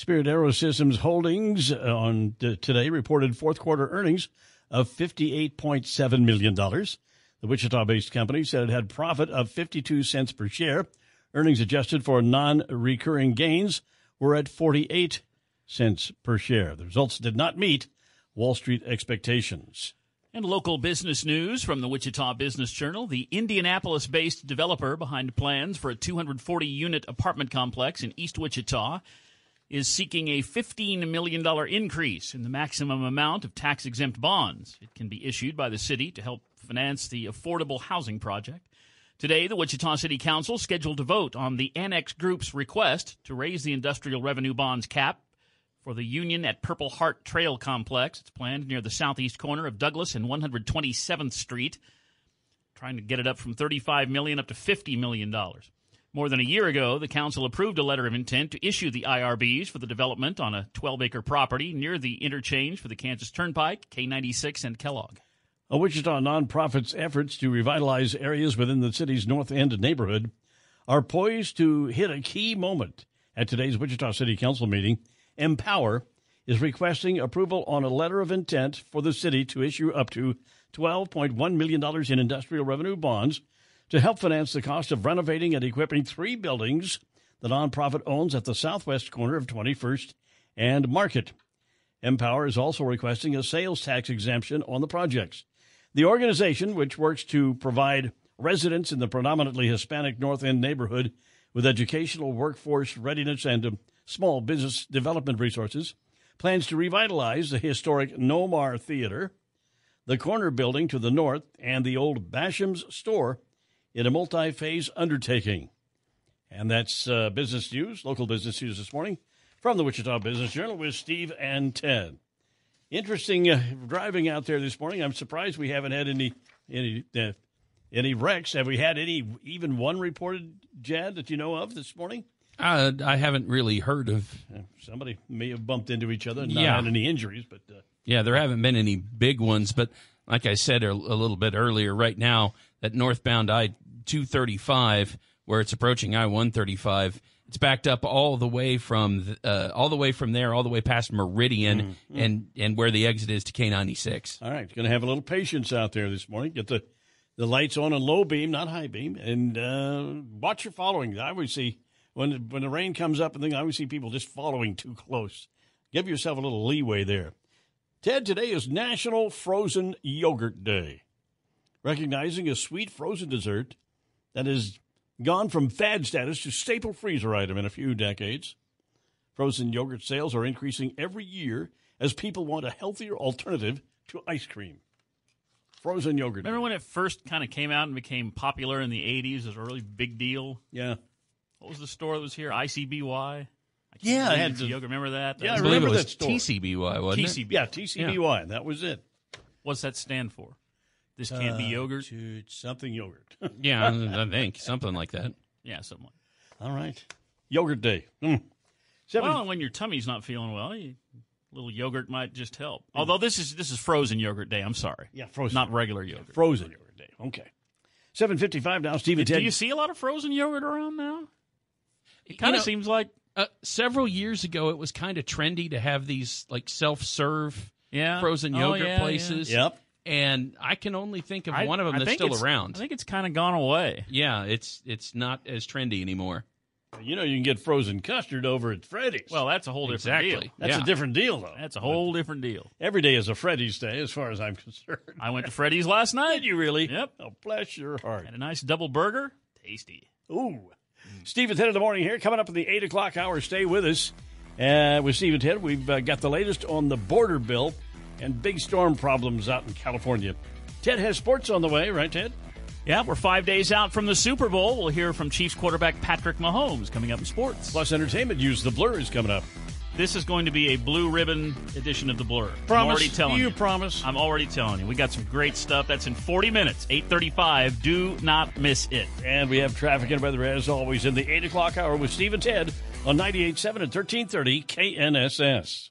Spirit Aerosystems Holdings uh, on today reported fourth quarter earnings of $58.7 million. The Wichita based company said it had profit of 52 cents per share. Earnings adjusted for non recurring gains were at 48 cents per share. The results did not meet Wall Street expectations. And local business news from the Wichita Business Journal. The Indianapolis based developer behind plans for a 240 unit apartment complex in East Wichita is seeking a $15 million increase in the maximum amount of tax exempt bonds. It can be issued by the city to help finance the affordable housing project. Today, the Wichita City Council scheduled to vote on the Annex Group's request to raise the industrial revenue bonds cap for the Union at Purple Heart Trail Complex. It's planned near the southeast corner of Douglas and 127th Street, trying to get it up from 35 million up to 50 million dollars. More than a year ago, the council approved a letter of intent to issue the IRBs for the development on a 12-acre property near the interchange for the Kansas Turnpike, K96 and Kellogg. A Wichita nonprofit's efforts to revitalize areas within the city's North End neighborhood are poised to hit a key moment at today's Wichita City Council meeting Empower is requesting approval on a letter of intent for the city to issue up to $12.1 million in industrial revenue bonds to help finance the cost of renovating and equipping three buildings the nonprofit owns at the southwest corner of 21st and Market. Empower is also requesting a sales tax exemption on the projects. The organization, which works to provide residents in the predominantly Hispanic North End neighborhood with educational workforce readiness and um, small business development resources, plans to revitalize the historic Nomar Theater, the corner building to the north, and the old Basham's store in a multi phase undertaking. And that's uh, business news, local business news this morning from the Wichita Business Journal with Steve and Ted. Interesting uh, driving out there this morning. I'm surprised we haven't had any any uh, any wrecks. Have we had any even one reported, Jad, that you know of this morning? Uh, I haven't really heard of. Somebody may have bumped into each other and not yeah. had any injuries, but uh, yeah, there haven't been any big ones. But like I said a, a little bit earlier, right now that northbound I two thirty five, where it's approaching I one thirty five, it's backed up all the way from uh, all the way from there, all the way past Meridian, mm-hmm. and and where the exit is to K ninety six. All right, going to have a little patience out there this morning. Get the the lights on a low beam, not high beam, and uh, watch your following. I always see when when the rain comes up and things, I always see people just following too close. Give yourself a little leeway there. Ted, today is National Frozen Yogurt Day, recognizing a sweet frozen dessert that has gone from fad status to staple freezer item in a few decades. Frozen yogurt sales are increasing every year as people want a healthier alternative to ice cream. Frozen yogurt. Remember when it first kind of came out and became popular in the 80s? It was a really big deal. Yeah. What was the store that was here? ICBY. Yeah, I had the yogurt. Remember that? Yeah, that I remember it that store. TCBY, wasn't TCB. it? Yeah, TCBY. Yeah. That was it. What's that stand for? This can't uh, be yogurt. something yogurt. yeah, I think something like that. Yeah, something. Like All right, yogurt day. Mm. Well, when your tummy's not feeling well, you, a little yogurt might just help. Mm. Although this is this is frozen yogurt day. I'm sorry. Yeah, frozen. Not regular yogurt. Yeah, frozen yogurt day. Okay. Seven fifty-five now. Stephen. Do, do you see a lot of frozen yogurt around now? It kind of seems like uh, several years ago it was kind of trendy to have these like self-serve yeah. frozen oh, yogurt yeah, places. Yeah. Yep. And I can only think of I, one of them I that's still around. I think it's kind of gone away. Yeah, it's it's not as trendy anymore. You know, you can get frozen custard over at Freddy's. Well, that's a whole different Exactly. deal. that's yeah. a different deal, though. That's a whole different deal. Every day is a Freddy's day, as far as I'm concerned. I went to Freddy's last night. Did you really? Yep. Oh, bless your heart. Had a nice double burger. Tasty. Ooh. Steve and Ted in the morning here. Coming up in the 8 o'clock hour. Stay with us. Uh, with Steve and Ted, we've uh, got the latest on the border bill and big storm problems out in California. Ted has sports on the way, right, Ted? Yeah, we're five days out from the Super Bowl. We'll hear from Chiefs quarterback Patrick Mahomes coming up in sports. Plus, entertainment use. The Blur is coming up. This is going to be a blue ribbon edition of the Blur. I'm Promise? already telling you you. promise? I'm already telling you. We got some great stuff. That's in 40 minutes, 8:35. Do not miss it. And we have traffic and weather as always in the 8 o'clock hour with Steve and Ted on 98.7 and 1330 KNSS.